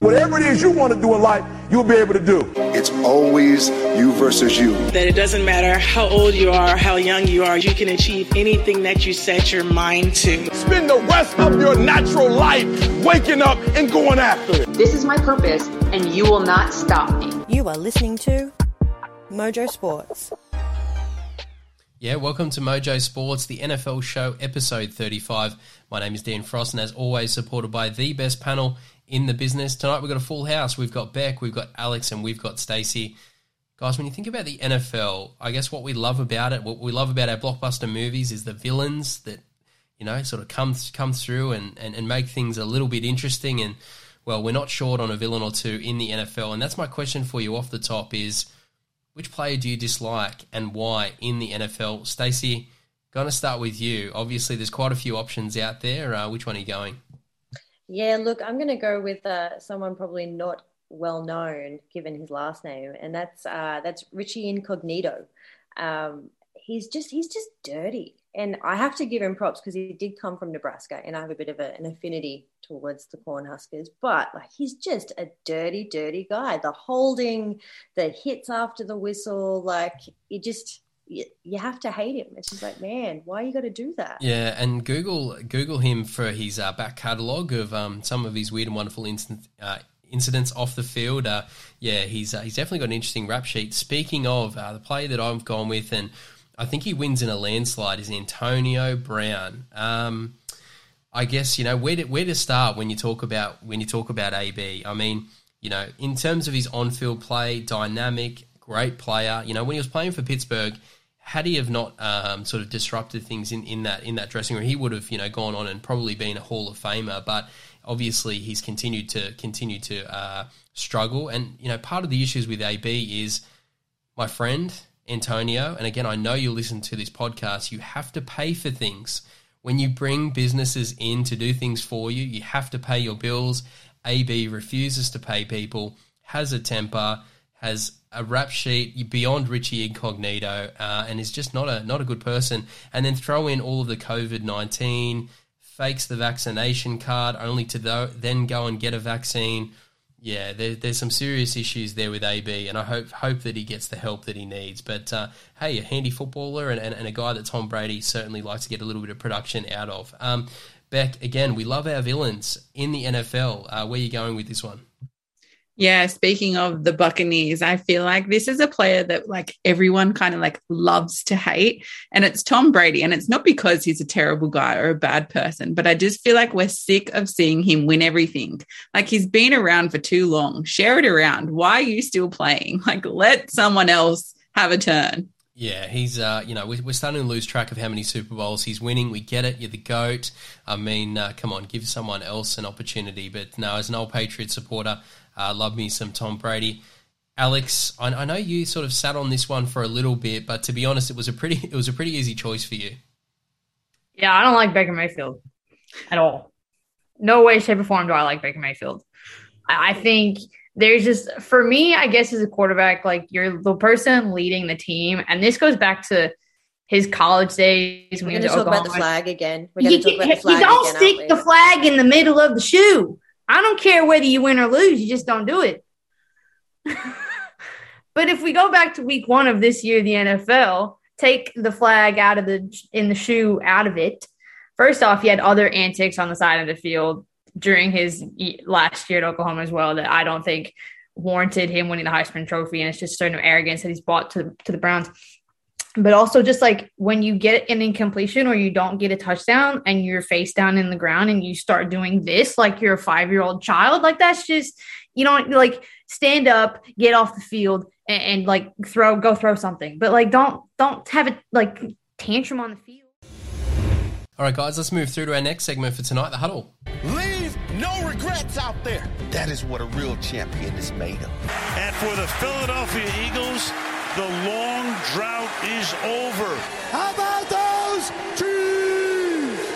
Whatever it is you want to do in life, you'll be able to do. It's always you versus you. That it doesn't matter how old you are, how young you are, you can achieve anything that you set your mind to. Spend the rest of your natural life waking up and going after it. This is my purpose, and you will not stop me. You are listening to Mojo Sports. Yeah, welcome to Mojo Sports, the NFL show, episode 35. My name is Dan Frost, and as always, supported by the best panel in the business. Tonight we've got a full house. We've got Bec, we've got Alex, and we've got Stacey. Guys, when you think about the NFL, I guess what we love about it, what we love about our blockbuster movies is the villains that, you know, sort of come come through and, and, and make things a little bit interesting. And, well, we're not short on a villain or two in the NFL. And that's my question for you off the top is, which player do you dislike and why in the NFL? Stacey, going to start with you. Obviously, there's quite a few options out there. Uh, which one are you going? Yeah, look, I'm going to go with uh, someone probably not well known given his last name, and that's uh, that's Richie Incognito. Um, he's just he's just dirty, and I have to give him props because he did come from Nebraska, and I have a bit of a, an affinity towards the Cornhuskers. But like, he's just a dirty, dirty guy. The holding, the hits after the whistle, like it just you, have to hate him. It's just like, man, why you got to do that? Yeah, and Google Google him for his uh, back catalogue of um, some of his weird and wonderful instant, uh, incidents off the field. Uh, yeah, he's uh, he's definitely got an interesting rap sheet. Speaking of uh, the player that I've gone with, and I think he wins in a landslide, is Antonio Brown. Um, I guess you know where to, where to start when you talk about when you talk about AB. I mean, you know, in terms of his on-field play, dynamic, great player. You know, when he was playing for Pittsburgh, had he have not um, sort of disrupted things in, in that in that dressing room, he would have you know gone on and probably been a Hall of Famer. But obviously, he's continued to continue to uh, struggle. And you know, part of the issues with AB is my friend Antonio. And again, I know you listen to this podcast. You have to pay for things when you bring businesses in to do things for you. You have to pay your bills. AB refuses to pay people, has a temper, has a rap sheet beyond Richie Incognito, uh, and is just not a not a good person. And then throw in all of the COVID nineteen, fakes the vaccination card, only to th- then go and get a vaccine. Yeah, there, there's some serious issues there with AB, and I hope hope that he gets the help that he needs. But uh, hey, a handy footballer and, and, and, a guy that Tom Brady certainly likes to get a little bit of production out of. Um, Bec, again, we love our villains in the NFL. Uh, where are you going with this one? Yeah, speaking of the Buccaneers, I feel like this is a player that like everyone kind of like loves to hate and it's Tom Brady and it's not because he's a terrible guy or a bad person, but I just feel like we're sick of seeing him win everything. Like he's been around for too long. Share it around. Why are you still playing? Like let someone else have a turn. Yeah, he's uh, you know we're starting to lose track of how many Super Bowls he's winning. We get it, you're the goat. I mean, uh, come on, give someone else an opportunity. But no, as an old Patriot supporter, uh, love me some Tom Brady. Alex, I, I, know you sort of sat on this one for a little bit, but to be honest, it was a pretty it was a pretty easy choice for you. Yeah, I don't like Baker Mayfield at all. No way, shape, or form do I like Baker Mayfield. I, I think there's just for me, I guess as a quarterback, like you're the person leading the team, and this goes back to his college days. We're going to talk Oklahoma. about the flag again. We're going to talk about the flag. You don't again, stick the flag in the middle of the shoe. I don't care whether you win or lose, you just don't do it. but if we go back to week one of this year, the NFL, take the flag out of the in the shoe out of it. First off, he had other antics on the side of the field during his last year at Oklahoma as well that I don't think warranted him winning the Heisman Trophy, and it's just a certain arrogance that he's brought to to the Browns but also just like when you get an incompletion or you don't get a touchdown and you're face down in the ground and you start doing this like you're a five year old child, like that's just you don't like stand up, get off the field and, and, like throw go throw something. But like don't don't have it like tantrum on the field. All right, guys, let's move through to our next segment for tonight, the huddle. Leave no regrets out there. That is what a real champion is made of. And for the Philadelphia Eagles, the long drought is over. How about those Chiefs?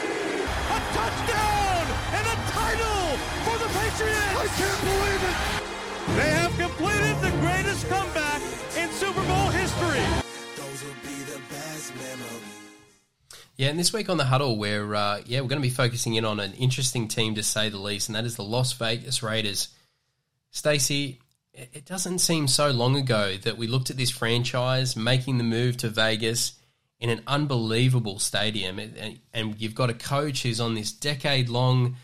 A touchdown and a title for the Patriots. I can't believe it. They have completed the greatest comeback in Super Bowl history. Those will be the best memories. Yeah, and this week on the huddle, we're uh, yeah we're going to be focusing in on an interesting team to say the least, and that is the Las Vegas Raiders. Stacey, it doesn't seem so long ago that we looked at this franchise making the move to Vegas in an unbelievable stadium, and you've got a coach who's on this decade long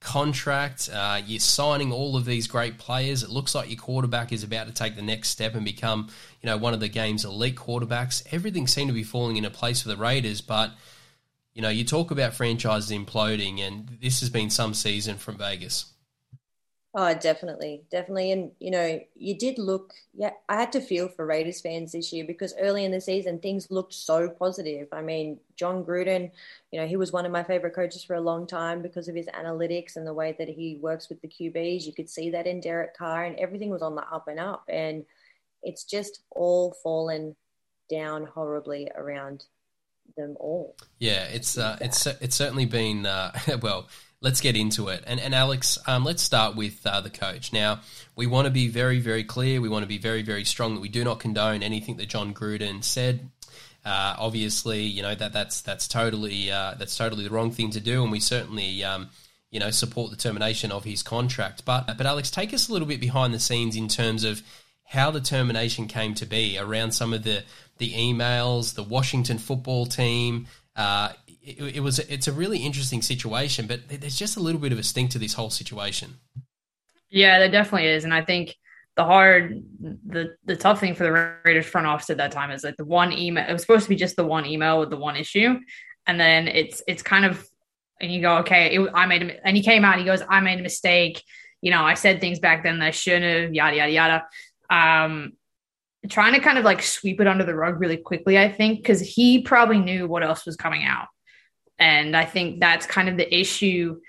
contract. Uh, you're signing all of these great players. It looks like your quarterback is about to take the next step and become, you know, one of the game's elite quarterbacks. Everything seemed to be falling into place for the Raiders, but you know, you talk about franchises imploding, and this has been some season from Vegas. Oh, definitely, definitely, and you know, you did look. Yeah, I had to feel for Raiders fans this year because early in the season things looked so positive. I mean, Jon Gruden, you know, he was one of my favorite coaches for a long time because of his analytics and the way that he works with the QBs. You could see that in Derek Carr, and everything was on the up and up, and it's just all fallen down horribly around them all. Yeah, it's uh, it's it's certainly been uh, well let's get into it. And, and Alex, um, let's start with uh, the coach. Now, we want to be very, very clear. We want to be very, very strong that we do not condone anything that Jon Gruden said. Uh, obviously, you know that that's that's totally uh, that's totally the wrong thing to do, and we certainly um, you know support the termination of his contract. But but Alex, take us a little bit behind the scenes in terms of how the termination came to be around some of the the emails, the Washington football team. Uh, it, it, was it's a really interesting situation, but there's just a little bit of a stink to this whole situation. Yeah, there definitely is, and I think the hard, the the tough thing for the Raiders front office at that time is like the one email. It was supposed to be just the one email with the one issue, and then it's it's kind of, and you go, okay, it, I made a, and he came out, and he goes, I made a mistake. You know, I said things back then that I shouldn't have, yada yada yada. Um, trying to kind of like sweep it under the rug really quickly, I think, because he probably knew what else was coming out. And I think that's kind of the issue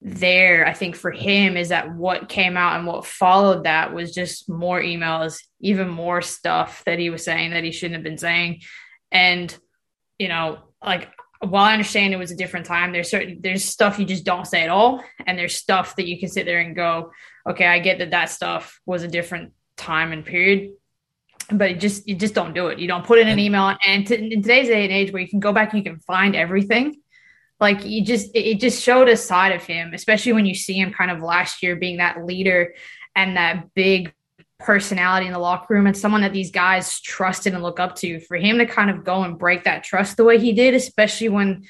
there. I think for him is that what came out and what followed that was just more emails, even more stuff that he was saying that he shouldn't have been saying. And, you know, like while I understand it was a different time, there's certain there's stuff you just don't say at all, and there's stuff that you can sit there and go, okay, I get that that stuff was a different time and period, but you just you just don't do it. You don't put in an email. And to, in today's day and age, where you can go back and you can find everything, like you just it just showed a side of him, especially when you see him kind of last year being that leader and that big personality in the locker room and someone that these guys trusted and look up to. For him to kind of go and break that trust the way he did, especially when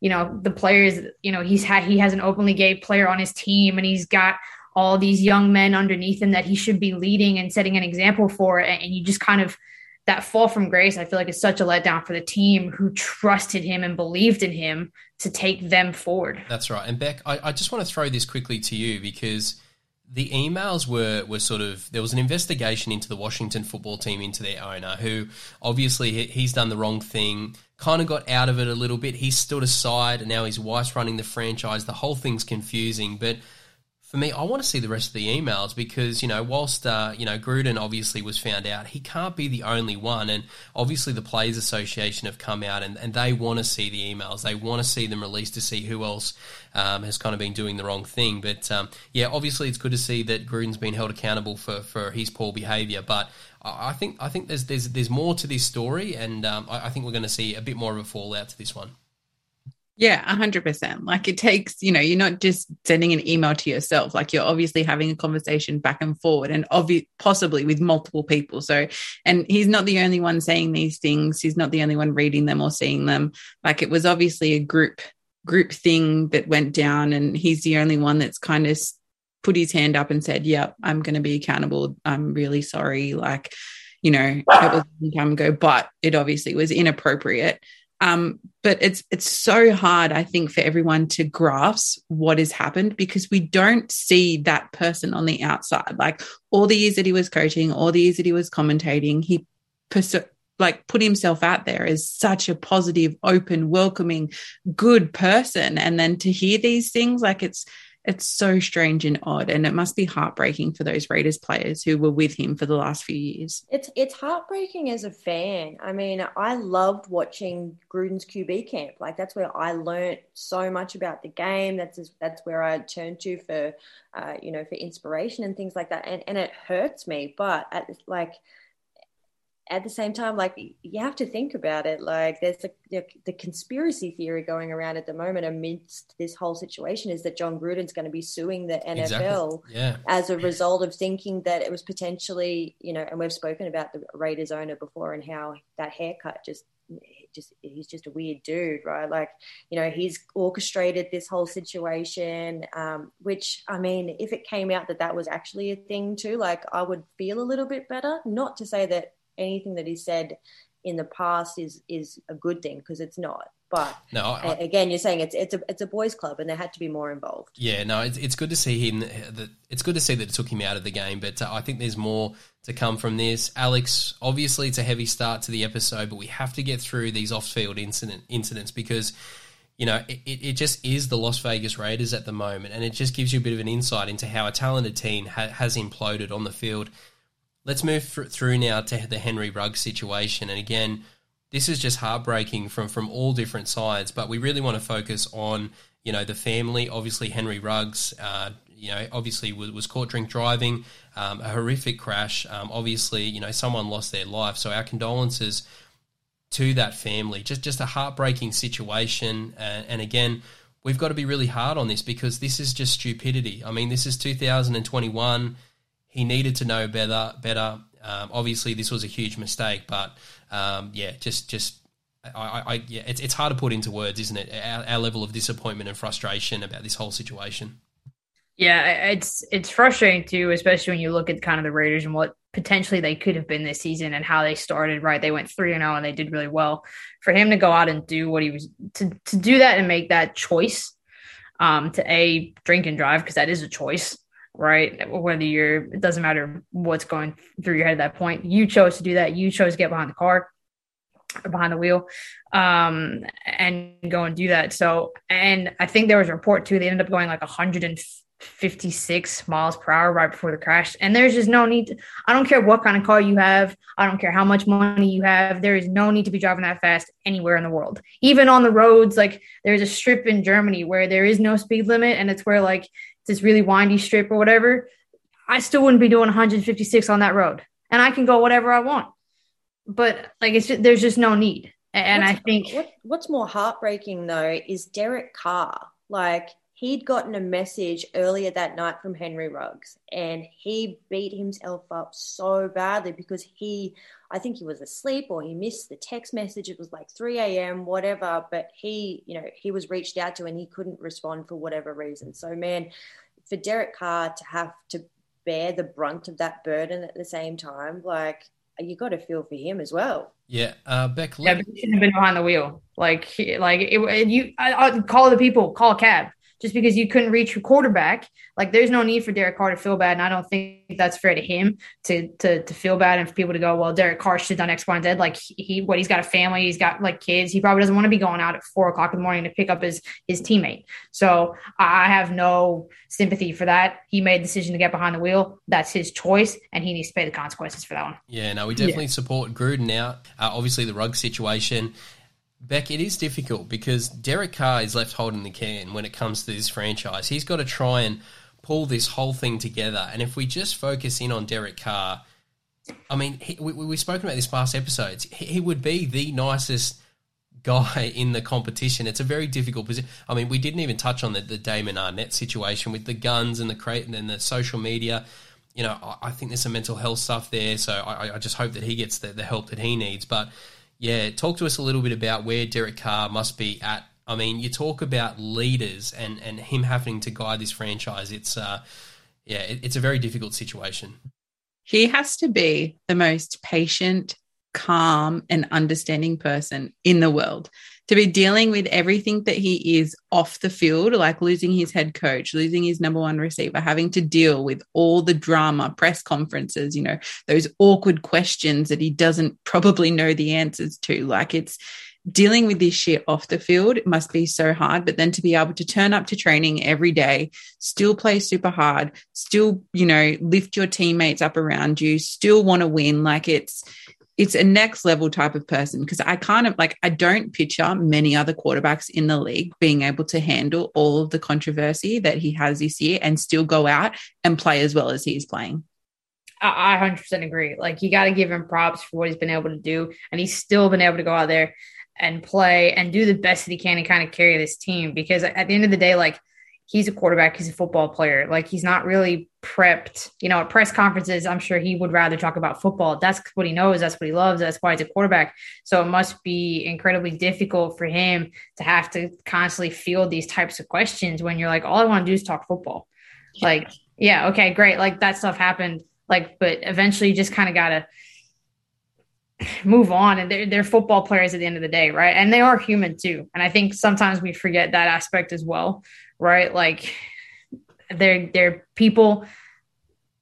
you know the players, you know he's had he has an openly gay player on his team and he's got all these young men underneath him that he should be leading and setting an example for. And you just kind of that fall from grace, I feel like is such a letdown for the team who trusted him and believed in him to take them forward. That's right. And Bec, I, I just want to throw this quickly to you because the emails were were sort of there was an investigation into the Washington football team into their owner who obviously he's done the wrong thing kind of got out of it a little bit he stood aside and now his wife's running the franchise the whole thing's confusing but for me, I want to see the rest of the emails because you know, whilst uh, you know Gruden obviously was found out, he can't be the only one, and obviously the Players Association have come out and, and they want to see the emails, they want to see them released to see who else um, has kind of been doing the wrong thing. But um, yeah, obviously it's good to see that Gruden's been held accountable for for his poor behaviour, but. I think I think there's there's there's more to this story, and um, I, I think we're going to see a bit more of a fallout to this one. Yeah, 100%. Like it takes, you know, you're not just sending an email to yourself. Like you're obviously having a conversation back and forward and obvi- possibly with multiple people. So, and he's not the only one saying these things. He's not the only one reading them or seeing them. Like it was obviously a group group thing that went down and he's the only one that's kind of put his hand up and said, "Yeah, I'm going to be accountable. I'm really sorry." Like, you know, it was a long time ago, but it obviously was inappropriate. Um, but it's it's so hard, I think, for everyone to grasp what has happened because we don't see that person on the outside. Like all the years that he was coaching, all the years that he was commentating, he pers- like put himself out there as such a positive, open, welcoming, good person, and then to hear these things, like it's it's so strange and odd, and it must be heartbreaking for those Raiders players who were with him for the last few years. It's it's heartbreaking as a fan. I mean, I loved watching Gruden's QB camp. Like that's where I learned so much about the game. That's that's where I turned to for, uh, you know, for inspiration and things like that. And and it hurts me, but at, like at the same time, like you have to think about it. Like there's a, the, the conspiracy theory going around at the moment amidst this whole situation is that Jon Gruden's going to be suing the NFL Exactly. Yeah. as a result of thinking that it was potentially, you know, and we've spoken about the Raiders owner before and how that haircut just just he's just a weird dude, right? Like, you know, he's orchestrated this whole situation. Um, which I mean, if it came out that that was actually a thing too, like I would feel a little bit better. Not to say that anything that he said in the past is is a good thing because it's not. But No, I- again, you're saying it's it's a it's a boys' club, and there had to be more involved. Yeah, no, it's, it's good to see him. That it's good to see that it took him out of the game, but uh, I think there's more to come from this. Alex, obviously, it's a heavy start to the episode, but we have to get through these off-field incident incidents because you know it, it it just is the Las Vegas Raiders at the moment, and it just gives you a bit of an insight into how a talented team ha- has imploded on the field. Let's move thr- through now to the Henry Ruggs situation, and again, this is just heartbreaking from from all different sides. But we really want to focus on you know the family. Obviously, Henry Ruggs, uh, you know, obviously was, was caught drink driving, um, a horrific crash. Um, obviously, you know, someone lost their life. So our condolences to that family. Just just a heartbreaking situation. Uh, and again, we've got to be really hard on this because this is just stupidity. I mean, this is 2021. He needed to know better. Better. Um, obviously, this was a huge mistake, but um, yeah, just just I, I, yeah, it's it's hard to put into words, isn't it? Our, our level of disappointment and frustration about this whole situation. Yeah, it's it's frustrating too, especially when you look at kind of the Raiders and what potentially they could have been this season and how they started. Right, they went three and zero and they did really well. For him to go out and do what he was to to do that and make that choice, um, to a drink and drive because that is a choice, right? Whether you're, it doesn't matter what's going through your head at that point. You chose to do that. You chose to get behind the car behind the wheel um and go and do that so and i think there was a report too they ended up going like 156 miles per hour right before the crash and there's just no need to, i don't care what kind of car you have i don't care how much money you have there is no need to be driving that fast anywhere in the world even on the roads like there's a strip in germany where there is no speed limit and it's where like this really windy strip or whatever i still wouldn't be doing 156 on that road. And i can go whatever i want. But like it's just, there's just no need. And What's- I think what, what's more heartbreaking though is Derek Carr. Like he'd gotten a message earlier that night from Henry Ruggs, and he beat himself up so badly because he, I think he was asleep or he missed the text message. It was like 3 a.m., whatever. But he, you know, he was reached out to and he couldn't respond for whatever reason. So man, for Derek Carr to have to bear the brunt of that burden at the same time, like you got to feel for him as well. Yeah, uh, Bec. Yeah, but he shouldn't have been behind the wheel. Like, he, like it, and you, I, I call the people, call a cab. Just because you couldn't reach your quarterback, like there's no need for Derek Carr to feel bad, and I don't think that's fair to him to to to feel bad and for people to go, well, Derek Carr should have done X, Y, and Z. Like he, what he's got a family, he's got like kids. He probably doesn't want to be going out at four o'clock in the morning to pick up his his teammate. So I have no sympathy for that. He made the decision to get behind the wheel. That's his choice, and he needs to pay the consequences for that one. Yeah, no, we definitely support Gruden out. Uh, obviously, the rug situation. Bec, it is difficult because Derek Carr is left holding the can when it comes to this franchise. He's got to try and pull this whole thing together. And if we just focus in on Derek Carr, I mean, he, we, we've spoken about this past episodes. He, he would be the nicest guy in the competition. It's a very difficult position. I mean, we didn't even touch on the, the Damon Arnette situation with the guns and the crate and the social media. You know, I, I think there's some mental health stuff there. So I, I just hope that he gets the, the help that he needs. But yeah, talk to us a little bit about where Derek Carr must be at. I mean, you talk about leaders and, and him having to guide this franchise. It's uh, yeah, it, it's a very difficult situation. He has to be the most patient, calm, and understanding person in the world to be dealing with everything that he is off the field, like losing his head coach, losing his number one receiver, having to deal with all the drama, press conferences, you know, those awkward questions that he doesn't probably know the answers to. Like it's dealing with this shit off the field must be so hard. But then to be able to turn up to training every day, still play super hard, still, you know, lift your teammates up around you, still want to win, like it's, it's a next level type of person because I kind of like I don't picture many other quarterbacks in the league being able to handle all of the controversy that he has this year and still go out and play as well as he's playing. I, I 100% agree. Like you got to give him props for what he's been able to do, and he's still been able to go out there and play and do the best that he can and kind of carry this team. Because at the end of the day, like he's a quarterback, he's a football player. Like he's not really prepped. You know, at press conferences, I'm sure he would rather talk about football. That's what he knows. That's what he loves. That's why he's a quarterback. So it must be incredibly difficult for him to have to constantly field these types of questions when you're like, all I want to do is talk football. Yeah. Like, yeah, okay, great. Like that stuff happened. Like, but eventually you just kind of got to move on and they're, they're football players at the end of the day right and they are human too and i think sometimes we forget that aspect as well right? Like they're they're people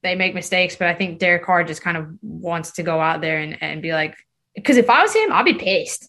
they make mistakes, but I think Derek Carr just kind of wants to go out there and, and be like, because if I was him, I'd be pissed.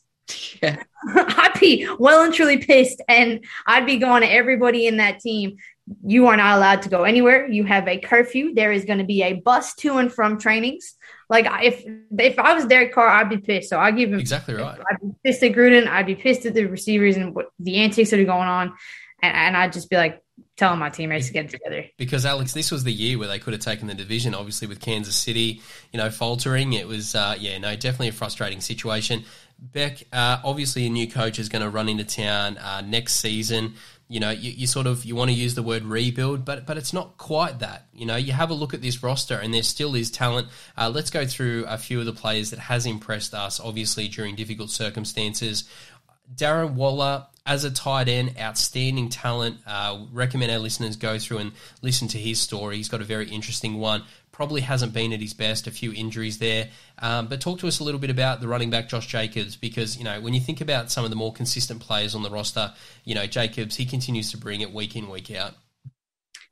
Yeah. I'd be well and truly pissed. And I'd be going to everybody in that team. You are not allowed to go anywhere. You have a curfew. There is going to be a bus to and from trainings. Like if if I was Derek Carr, I'd be pissed. So I give him exactly right. I'd be pissed at Gruden. I'd be pissed at the receivers and what the antics that are going on and, and I'd just be like telling my teammates to get together. Because Alex, this was the year where they could have taken the division. Obviously, with Kansas City, you know, faltering, it was uh, yeah, no, definitely a frustrating situation. Bec, uh, obviously, a new coach is going to run into town uh, next season. You know, you, you, sort of you want to use the word rebuild, but but it's not quite that. You know, you have a look at this roster, and there still is talent. Uh, let's go through a few of the players that has impressed us, obviously during difficult circumstances. Darren Waller, as a tight end, outstanding talent. Uh, recommend our listeners go through and listen to his story. He's got a very interesting one. Probably hasn't been at his best, a few injuries there. Um, but talk to us a little bit about the running back Josh Jacobs because, you know, when you think about some of the more consistent players on the roster, you know, Jacobs, he continues to bring it week in, week out.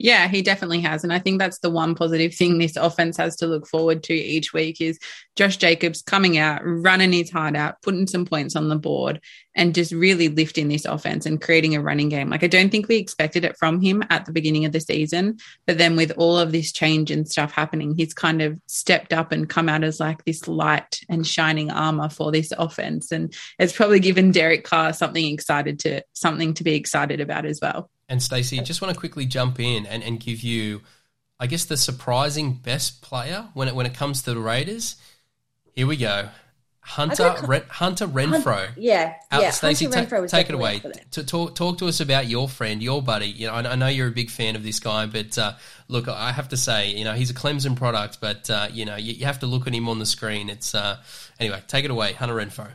Yeah, he definitely has. And I think that's the one positive thing this offense has to look forward to each week is Josh Jacobs coming out, running his heart out, putting some points on the board, and just really lifting this offense and creating a running game. Like, I don't think we expected it from him at the beginning of the season. But then with all of this change and stuff happening, he's kind of stepped up and come out as like this light and shining armor for this offense. And it's probably given Derek Carr something excited to something to be excited about as well. And Stacey, just want to quickly jump in and, and give you, I guess, the surprising best player when it when it comes to the Raiders. Here we go. Hunter Ren, Hunter Renfrow. yeah, yeah. Stacey, take, take it away. To talk talk to us about your friend, your buddy. You know, I, I know you're a big fan of this guy, but uh, look, I have to say, you know, he's a Clemson product, but uh, you know, you, you, have to look at him on the screen. It's uh, anyway. Take it away, Hunter Renfrow.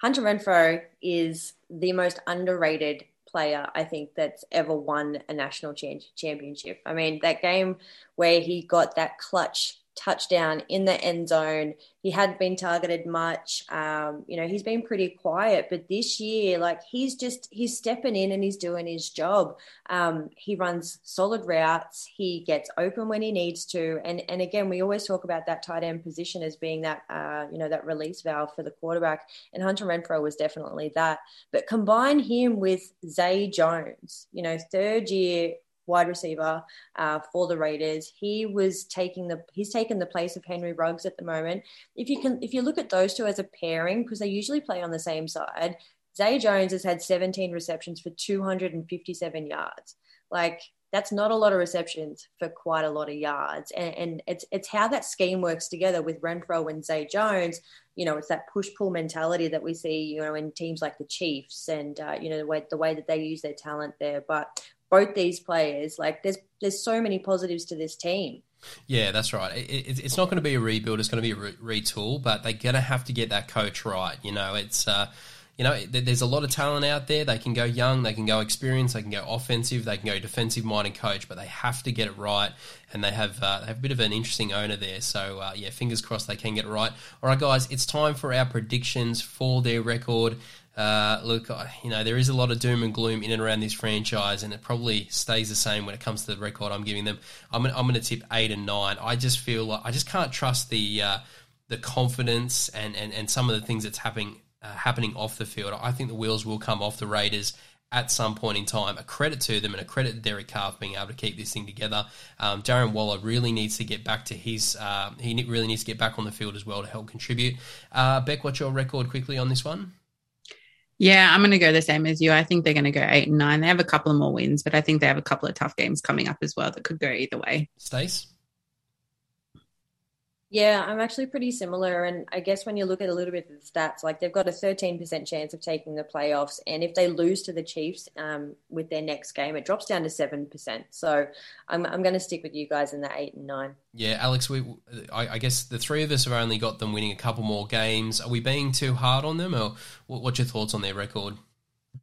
Hunter Renfrow is the most underrated player I think that's ever won a national championship. I mean, that game where he got that clutch touchdown in the end zone. He hadn't been targeted much. Um, you know, he's been pretty quiet, but this year, like he's just he's stepping in and he's doing his job. Um, he runs solid routes. He gets open when he needs to. And and again, we always talk about that tight end position as being that uh, you know that release valve for the quarterback. And Hunter Renfrow was definitely that. But combine him with Zay Jones, you know, third year wide receiver uh, for the Raiders. He was taking the he's taken the place of Henry Ruggs at the moment. If you can if you look at those two as a pairing because they usually play on the same side, Zay Jones has had 17 receptions for 257 yards. Like that's not a lot of receptions for quite a lot of yards. And, and, it's it's how that scheme works together with Renfrow and Zay Jones. You know, it's that push pull mentality that we see, you know, in teams like the Chiefs and uh, you know the way the way that they use their talent there. But both these players. Like there's there's so many positives to this team. Yeah, that's right. It, it, it's not going to be a rebuild; it's going to be a re- retool. But they're going to have to get that coach right. You know, it's uh, you know, there's a lot of talent out there. They can go young, they can go experienced, they can go offensive, they can go defensive minded coach, but they have to get it right. And they have uh, they have a bit of an interesting owner there. So uh, yeah, fingers crossed they can get it right. All right, guys, it's time for our predictions for their record. Uh, look, you know, there is a lot of doom and gloom in and around this franchise, and it probably stays the same when it comes to the record I'm giving them. I'm, I'm going to tip eight and nine. I just feel like I just can't trust the uh, the confidence and, and, and some of the things that's happening uh, happening off the field. I think the wheels will come off the Raiders at some point in time. A credit to them and a credit to Derek Carr being able to keep this thing together. Um, Darren Waller really needs to get back to his. Uh, he really needs to get back on the field as well to help contribute. Uh, Bec, what's your record quickly on this one? Yeah, I'm going to go the same as you. I think they're going to go eight and nine. They have a couple of more wins, but I think they have a couple of tough games coming up as well that could go either way. Stace? Yeah, I'm actually pretty similar. And I guess when you look at a little bit of the stats, like they've got a 13% chance of taking the playoffs. And if they lose to the Chiefs um, with their next game, it drops down to 7%. So I'm, I'm going to stick with you guys in the 8 and 9. Yeah, Alex, we, I, I, guess the three of us have only got them winning a couple more games. Are we being too hard on them? Or what's your thoughts on their record?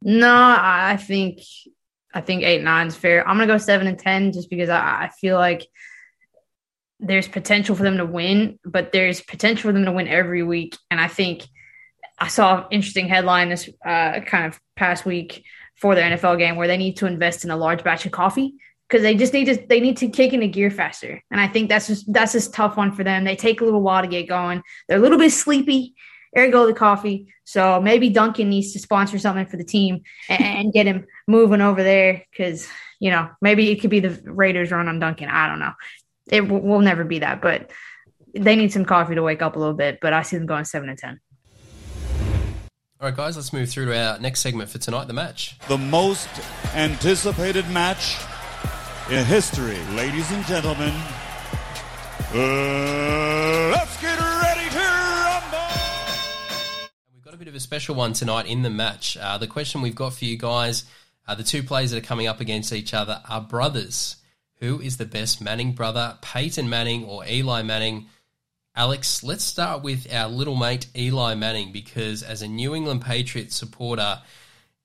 No, I think I think 8 9 is fair. I'm going to go 7 and 10 just because I, I feel like – there's potential for them to win, but there's potential for them to win every week. And I think I saw an interesting headline this uh, kind of past week for the NFL game where they need to invest in a large batch of coffee because they just need to they need to kick into gear faster. And I think that's just that's just tough one for them. They take a little while to get going. They're a little bit sleepy. Ergo the coffee. So maybe Dunkin needs to sponsor something for the team and get him moving over there because you know maybe it could be the Raiders run on Dunkin. I don't know it w- will never be that, but they need some coffee to wake up a little bit. But I see them going seven to ten. All right, guys, let's move through to our next segment for tonight the match. The most anticipated match in history, ladies and gentlemen. Uh, let's get ready to rumble! We've got a bit of a special one tonight in the match. Uh, the question we've got for you guys uh, the two players that are coming up against each other are brothers. Who is the best Manning brother, Peyton Manning or Eli Manning? Alex, let's start with our little mate Eli Manning because as a New England Patriots supporter,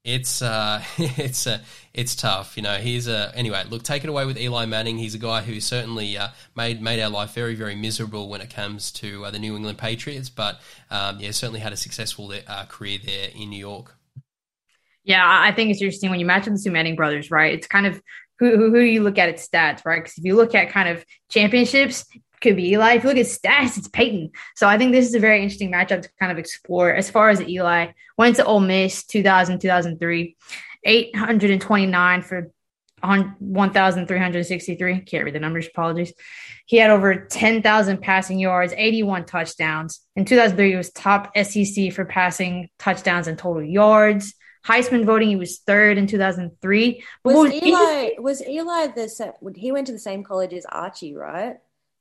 it's uh, it's uh, it's tough. You know, he's a anyway. Look, take it away with Eli Manning. He's a guy who certainly uh, made made our life very very miserable when it comes to uh, the New England Patriots, but um, yeah, certainly had a successful uh, career there in New York. Yeah, I think it's interesting when you match up the two Manning brothers, right? It's kind of who, who, you look at its stats, right? Because if you look at kind of championships, could be Eli. If you look at stats, it's Peyton. So I think this is a very interesting matchup to kind of explore. As far as Eli went to Ole Miss 2000, 2003, 829 for 1,363. Can't read the numbers. Apologies. He had over 10,000 passing yards, 81 touchdowns. In 2003, he was top SEC for passing touchdowns and total yards. Heisman voting, he was third in 2003. But was, was Eli was Eli the he went to the same college as Archie, right?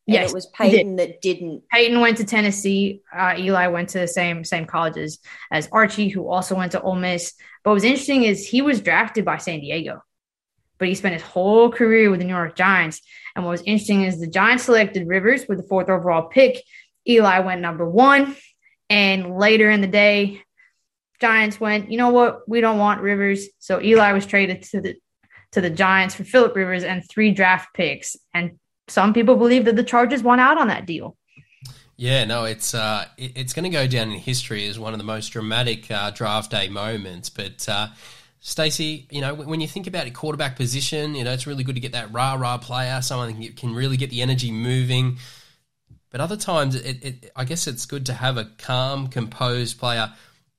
And yes, it was Peyton did. that didn't. Peyton went to Tennessee. Uh, Eli went to the same same colleges as Archie, who also went to Ole Miss. But what was interesting is he was drafted by San Diego, but he spent his whole career with the New York Giants. And what was interesting is the Giants selected Rivers with the fourth overall pick. Eli went number one, and later in the day, Giants went, you know what, we don't want Rivers. So Eli was traded to the to the Giants for Philip Rivers and three draft picks. And some people believe that the Chargers won out on that deal. Yeah, no, it's uh, it, it's going to go down in history as one of the most dramatic uh, draft day moments. But uh, Stacey, you know, when you think about a quarterback position, you know, it's really good to get that rah rah player, someone that can really get the energy moving. But other times, it, it, I guess it's good to have a calm, composed player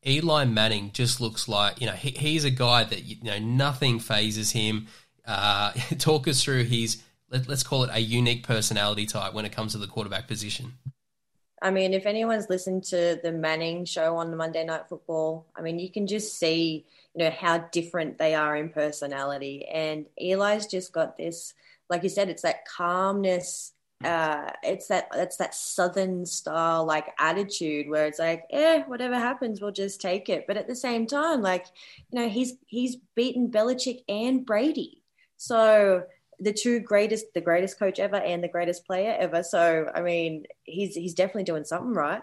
Eli Manning just looks like you know he, he's a guy that you know nothing phases him. Uh, talk us through his let, us call it a unique personality type when it comes to the quarterback position. I mean, if anyone's listened to the Manning show on the Monday Night Football, I mean, you can just see you know how different they are in personality. And Eli's just got this, like you said, it's that calmness uh, it's that it's that southern style like attitude where it's like, eh, whatever happens, we'll just take it. But at the same time, like, you know, he's he's beaten Belichick and Brady. So the two greatest, the greatest coach ever and the greatest player ever. So I mean, he's he's definitely doing something right.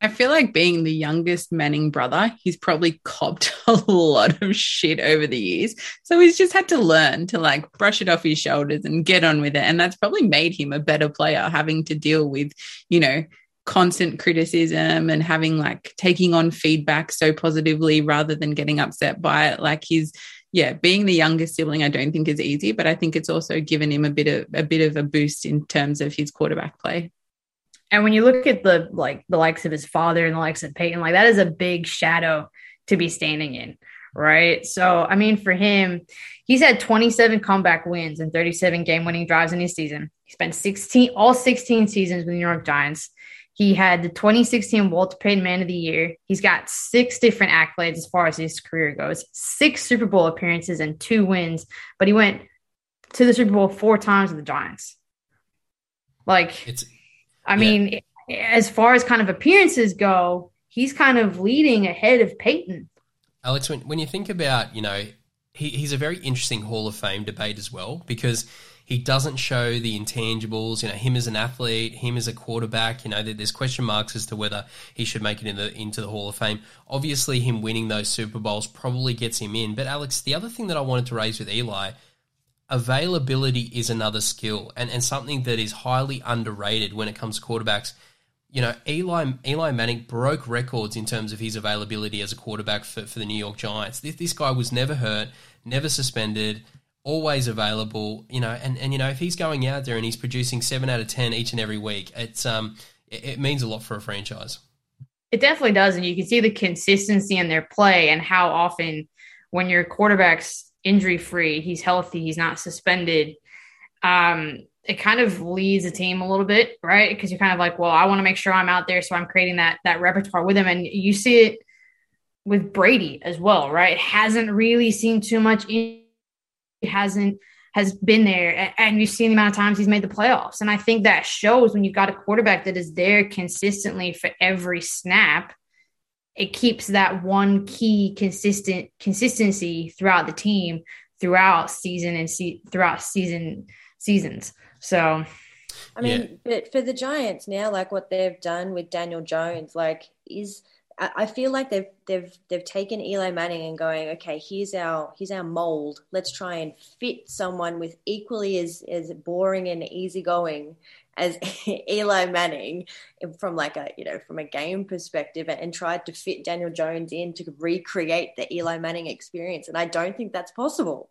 I feel like being the youngest Manning brother, he's probably copped a lot of shit over the years. So he's just had to learn to like brush it off his shoulders and get on with it. And that's probably made him a better player, having to deal with, you know, constant criticism and having like taking on feedback so positively rather than getting upset by it. Like he's, yeah, being the youngest sibling, I don't think is easy, but I think it's also given him a bit of a bit of a boost in terms of his quarterback play. And when you look at the like the likes of his father and the likes of Peyton, like that is a big shadow to be standing in, right? So I mean, for him, he's had 27 comeback wins and 37 game winning drives in his season. He spent 16 all 16 seasons with the New York Giants. He had the 2016 Walter Payton Man of the Year. He's got six different accolades as far as his career goes, six Super Bowl appearances and two wins, but he went to the Super Bowl four times with the Giants. Like it's I mean, as far as kind of appearances go, he's kind of leading ahead of Peyton. Alex, when, when you think about, you know, he, he's a very interesting Hall of Fame debate as well because he doesn't show the intangibles, you know, him as an athlete, him as a quarterback, you know, there's question marks as to whether he should make it in the, into the Hall of Fame. Obviously, him winning those Super Bowls probably gets him in. But, Alex, the other thing that I wanted to raise with Eli – availability is another skill and, and something that is highly underrated when it comes to quarterbacks. You know, Eli Eli Manning broke records in terms of his availability as a quarterback for, for the New York Giants. This, this guy was never hurt, never suspended, always available. You know, and, and you know if he's going out there and he's producing seven out of ten each and every week, it's um it, it means a lot for a franchise. It definitely does, and you can see the consistency in their play and how often when your quarterbacks injury free, he's healthy, he's not suspended. Um, it kind of leads a team a little bit, right? Because you're kind of like, well, I want to make sure I'm out there, so I'm creating that that repertoire with him, and you see it with Brady as well, right? Hasn't really seen too much. Hasn't has been there, and you've seen the amount of times he's made the playoffs, and I think that shows when you've got a quarterback that is there consistently for every snap it keeps that one key consistent consistency throughout the team throughout season and see throughout season seasons. So I mean, yeah. but for the Giants now, like what they've done with Daniel Jones, like is I feel like they've they've they've taken Eli Manning and going, okay, here's our here's our mold. Let's try and fit someone with equally as as boring and easygoing as Eli Manning from like a you know from a game perspective and tried to fit Daniel Jones in to recreate the Eli Manning experience and I don't think that's possible.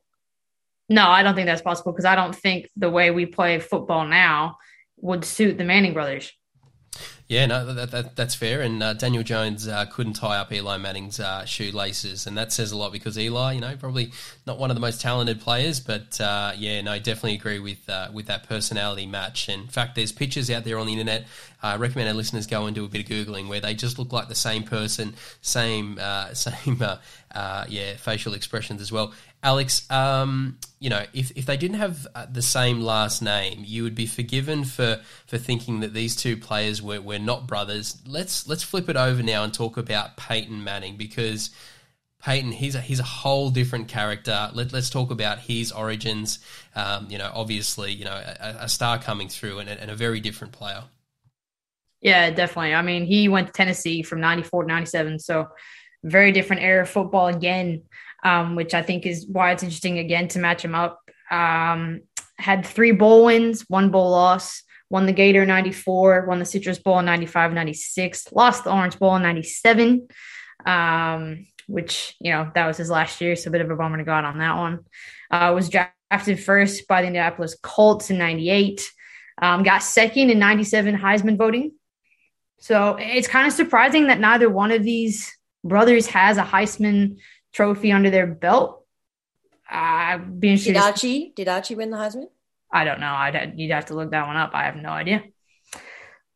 No, I don't think that's possible because I don't think the way we play football now would suit the Manning brothers. Yeah, no, that, that, that's fair. And uh, Daniel Jones uh, couldn't tie up Eli Manning's uh, shoelaces, and that says a lot because Eli, you know, probably not one of the most talented players, but uh, yeah, no, definitely agree with uh, with that personality match. In fact, there's pictures out there on the internet. I recommend our listeners go and do a bit of googling where they just look like the same person, same uh, same yeah facial expressions as well. Alex, um, you know, if, if they didn't have uh, the same last name, you would be forgiven for, for thinking that these two players were, were not brothers. Let's let's flip it over now and talk about Peyton Manning because Peyton, he's a he's a whole different character. Let, us talk about his origins. Um, you know, obviously, you know, a, a star coming through and, and a very different player. Yeah, definitely. I mean, he went to Tennessee from 94 to 97. So very different era of football again um, which I think is why it's interesting again to match him up. Um, had three bowl wins, one bowl loss, won the Gator 94, won the Citrus Bowl in 95, 96, lost the Orange Bowl in 97, um, which, you know, that was his last year. So a bit of a bummer to go out on that one. Uh, was drafted first by the Indianapolis Colts in 98, um, got second in 97 Heisman voting. So it's kind of surprising that neither one of these brothers has a Heisman trophy under their belt. Uh, being did Archie did Archie win the Heisman? I don't know. I'd you'd have to look that one up. I have no idea.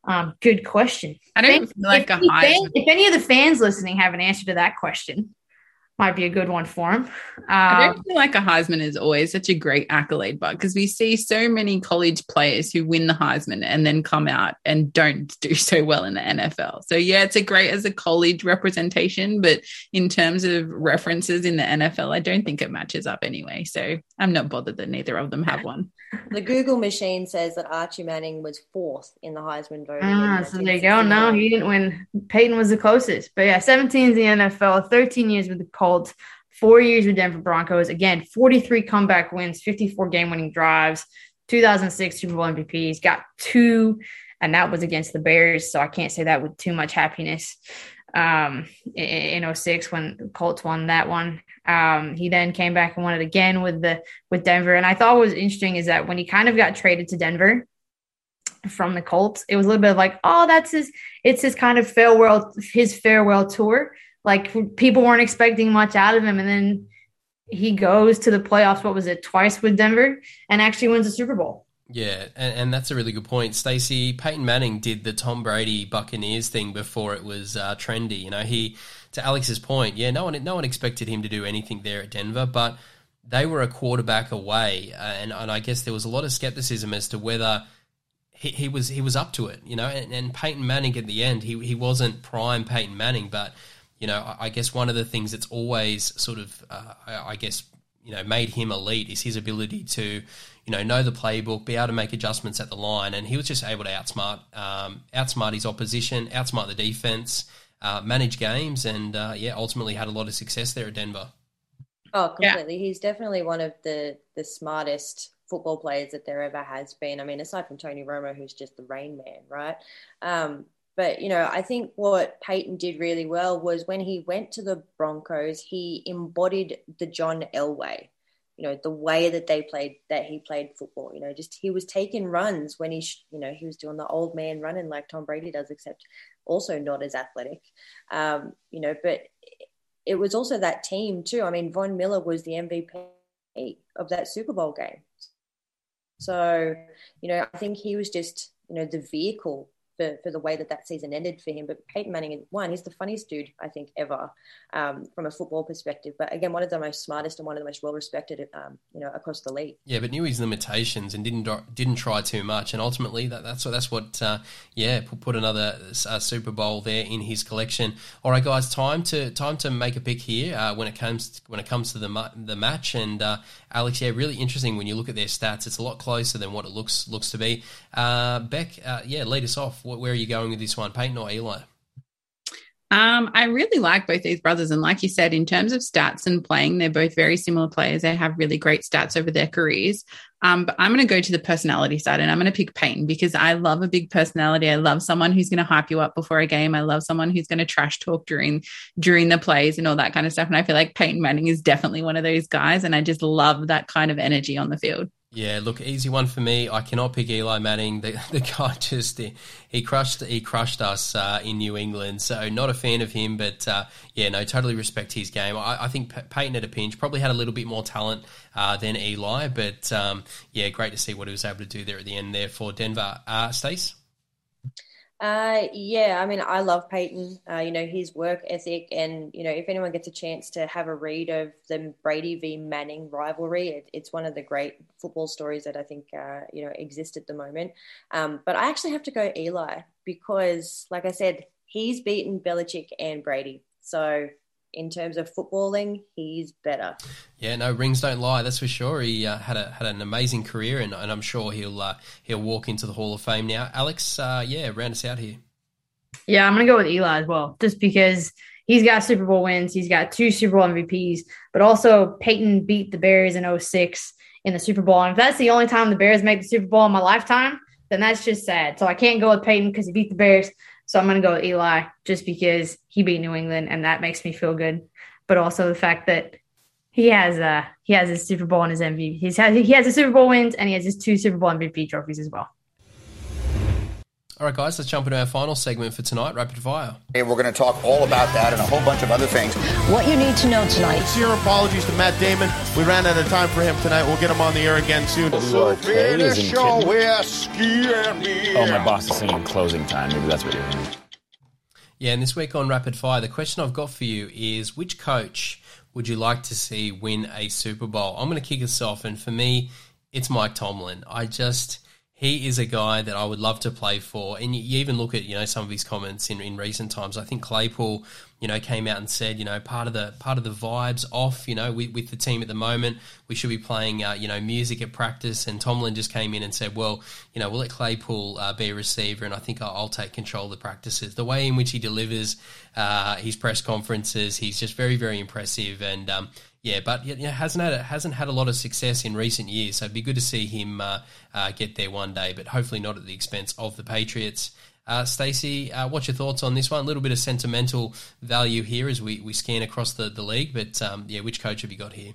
Um, good question. I don't feel like if, a Heisman. if any of the fans listening have an answer to that question, might be a good one for him. Um, I don't feel like a Heisman is always such a great accolade, but because we see so many college players who win the Heisman and then come out and don't do so well in the NFL. So yeah, it's a great as a college representation, but in terms of references in the NFL, I don't think it matches up anyway. So I'm not bothered that neither of them have one. The Google machine says that Archie Manning was fourth in the Heisman voting. Ah, so there you go. No, he didn't win. Peyton was the closest. But yeah, 17 in the NFL, 13 years with the Colts, four years with Denver Broncos. Again, 43 comeback wins, 54 game winning drives, 2006 Super Bowl MVPs, got two, and that was against the Bears. So I can't say that with too much happiness um, in, in 06 when Colts won that one. Um, he then came back and won it again with the with Denver. And I thought what was interesting is that when he kind of got traded to Denver from the Colts, it was a little bit of like, oh, that's his it's his kind of farewell his farewell tour. Like people weren't expecting much out of him, and then he goes to the playoffs. What was it twice with Denver and actually wins a Super Bowl. Yeah, and, and that's a really good point. Stacey Peyton Manning did the Tom Brady Buccaneers thing before it was uh, trendy. You know, he to Alex's point, yeah, no one no one expected him to do anything there at Denver, but they were a quarterback away, uh, and and I guess there was a lot of skepticism as to whether he, he was he was up to it, you know. And, and Peyton Manning at the end, he he wasn't prime Peyton Manning, but you know, I, I guess one of the things that's always sort of, uh, I, I guess, you know, made him elite is his ability to, you know, know the playbook, be able to make adjustments at the line, and he was just able to outsmart, um, outsmart his opposition, outsmart the defense, uh, manage games, and uh, yeah, ultimately had a lot of success there at Denver. Oh, completely. Yeah. He's definitely one of the the smartest football players that there ever has been. I mean, aside from Tony Romo, who's just the rain man, right? Um, but you know, I think what Peyton did really well was when he went to the Broncos, he embodied the John Elway. You know, the way that they played, that he played football. You know, just he was taking runs when he, you know, he was doing the old man running like Tom Brady does, except also not as athletic. Um, you know, but it was also that team too. I mean, Von Miller was the MVP of that Super Bowl game. So, you know, I think he was just, you know, the vehicle for, for the way that that season ended for him. But Peyton Manning, one, he's the funniest dude I think ever um, from a football perspective. But again, one of the most smartest and one of the most well respected, um, you know, across the league. Yeah, but knew his limitations and didn't didn't try too much. And ultimately, that, that's what that's what uh, yeah put, another uh, Super Bowl there in his collection. All right, guys, time to time to make a pick here uh, when it comes to, when it comes to the the match. And uh, Alex, yeah, really interesting when you look at their stats. It's a lot closer than what it looks looks to be. Uh, Bec, uh, yeah, lead us off where are you going with this one, Peyton or Eli? Um, I really like both these brothers. And like you said, in terms of stats and playing, they're both very similar players. They have really great stats over their careers. Um, but I'm going to go to the personality side and I'm going to pick Peyton because I love a big personality. I love someone who's going to hype you up before a game. I love someone who's going to trash talk during during the plays and all that kind of stuff. And I feel like Peyton Manning is definitely one of those guys. And I just love that kind of energy on the field. Yeah, look, easy one for me. I cannot pick Eli Manning. The, the guy just he crushed he crushed us uh, in New England. So not a fan of him, but uh, yeah, no, totally respect his game. I, I, think Peyton at a pinch probably had a little bit more talent uh, than Eli, but um, yeah, great to see what he was able to do there at the end there for Denver. Uh, Stace. Uh, yeah, I mean, I love Peyton. Uh, you know, his work ethic, and you know, if anyone gets a chance to have a read of the Brady v Manning rivalry, it, it's one of the great football stories that I think uh, you know exist at the moment. Um, but I actually have to go Eli because, like I said, he's beaten Belichick and Brady, so in terms of footballing, he's better. Yeah, no rings don't lie. That's for sure. He uh, had a had an amazing career, and, and I'm sure he'll uh, he'll walk into the Hall of Fame now. Alex, uh, yeah, round us out here. Yeah, I'm gonna go with Eli as well, just because he's got Super Bowl wins, he's got two Super Bowl MVPs, but also Peyton beat the Bears in 06 in the Super Bowl. And if that's the only time the Bears make the Super Bowl in my lifetime, then that's just sad. So I can't go with Peyton because he beat the Bears. So I'm going to go with Eli just because he beat New England and that makes me feel good. But also the fact that he has uh he has his Super Bowl and his MVP. He's had he has a Super Bowl wins and he has his two Super Bowl MVP trophies as well. All right, guys, let's jump into our final segment for tonight, Rapid Fire. Hey, we're going to talk all about that and a whole bunch of other things. What you need to know tonight. Sincere apologies to Matt Damon. We ran out of time for him tonight. We'll get him on the air again soon. So finish your whiskey Oh, my boss is singing closing time. Maybe that's what you're hearing. Yeah, and this week on Rapid Fire, the question I've got for you is which coach would you like to see win a Super Bowl? I'm going to kick us off, and for me, it's Mike Tomlin. I just he is a guy that I would love to play for. And you, even look at you know some of his comments in, in recent times. I think Claypool, you know, came out and said, you know, part of the part of the vibes off, you know, with, with the team at the moment, we should be playing, uh, you know, music at practice. And Tomlin just came in and said, well, you know, we'll let Claypool uh, be a receiver, and I think I'll, I'll, take control of the practices. The way in which he delivers uh, his press conferences, he's just very very impressive and. Um, yeah, but you know, hasn't had a, hasn't had a lot of success in recent years. So it'd be good to see him uh, uh, get there one day, but hopefully not at the expense of the Patriots. Uh, Stacey, uh, what's your thoughts on this one? A little bit of sentimental value here as we, we scan across the, the league, but um, yeah, which coach have you got here?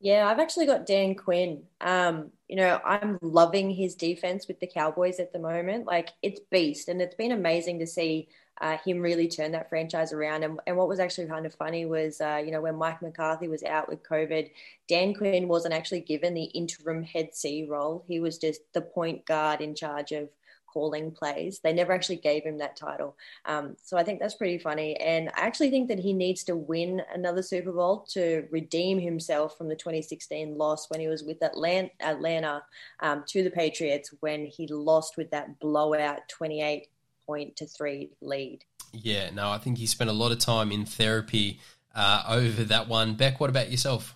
Yeah, I've actually got Dan Quinn. Um, you know, I'm loving his defense with the Cowboys at the moment. Like, it's beast, and it's been amazing to see uh, him really turn that franchise around. And, and what was actually kind of funny was, uh, you know, when Mike McCarthy was out with COVID, Dan Quinn wasn't actually given the interim head C role. He was just the point guard in charge of calling plays. They never actually gave him that title. Um, so I think that's pretty funny. And I actually think that he needs to win another Super Bowl to redeem himself from the 2016 loss when he was with Atlanta, Atlanta um, to the Patriots when he lost with that blowout 28 point to three lead. Yeah, no, I think he spent a lot of time in therapy uh, over that one. Bec, what about yourself?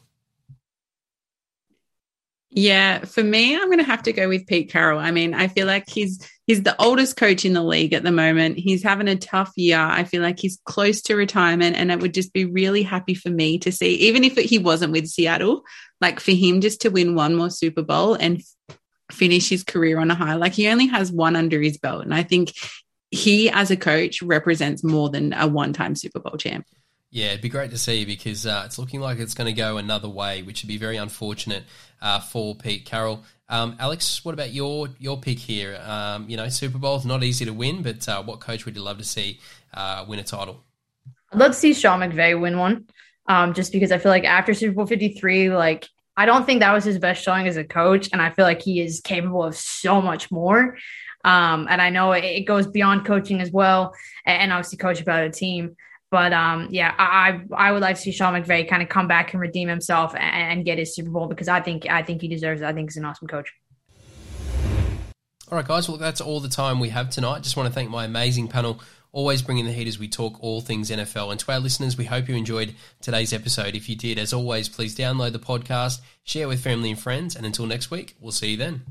Yeah, for me, I'm going to have to go with Pete Carroll. I mean, I feel like he's he's the oldest coach in the league at the moment. He's having a tough year. I feel like he's close to retirement, and it would just be really happy for me to see, even if he wasn't with Seattle, like for him just to win one more Super Bowl and finish his career on a high. Like he only has one under his belt, and I think he, as a coach, represents more than a one-time Super Bowl champ. Yeah, it'd be great to see because uh, it's looking like it's going to go another way, which would be very unfortunate uh, for Pete Carroll. Um, Alex, what about your your pick here? Um, you know, Super Bowl's not easy to win, but uh, what coach would you love to see uh, win a title? I'd love to see Sean McVay win one, um, just because I feel like after Super Bowl fifty three, like I don't think that was his best showing as a coach, and I feel like he is capable of so much more. Um, and I know it goes beyond coaching as well, and obviously coach about a team. But um, yeah, I I would like to see Sean McVay kind of come back and redeem himself and, and get his Super Bowl because I think I think he deserves it. I think he's an awesome coach. All right, guys. Well, that's all the time we have tonight. Just want to thank my amazing panel, always bringing the heat as we talk all things NFL. And to our listeners, we hope you enjoyed today's episode. If you did, as always, please download the podcast, share with family and friends. And until next week, we'll see you then.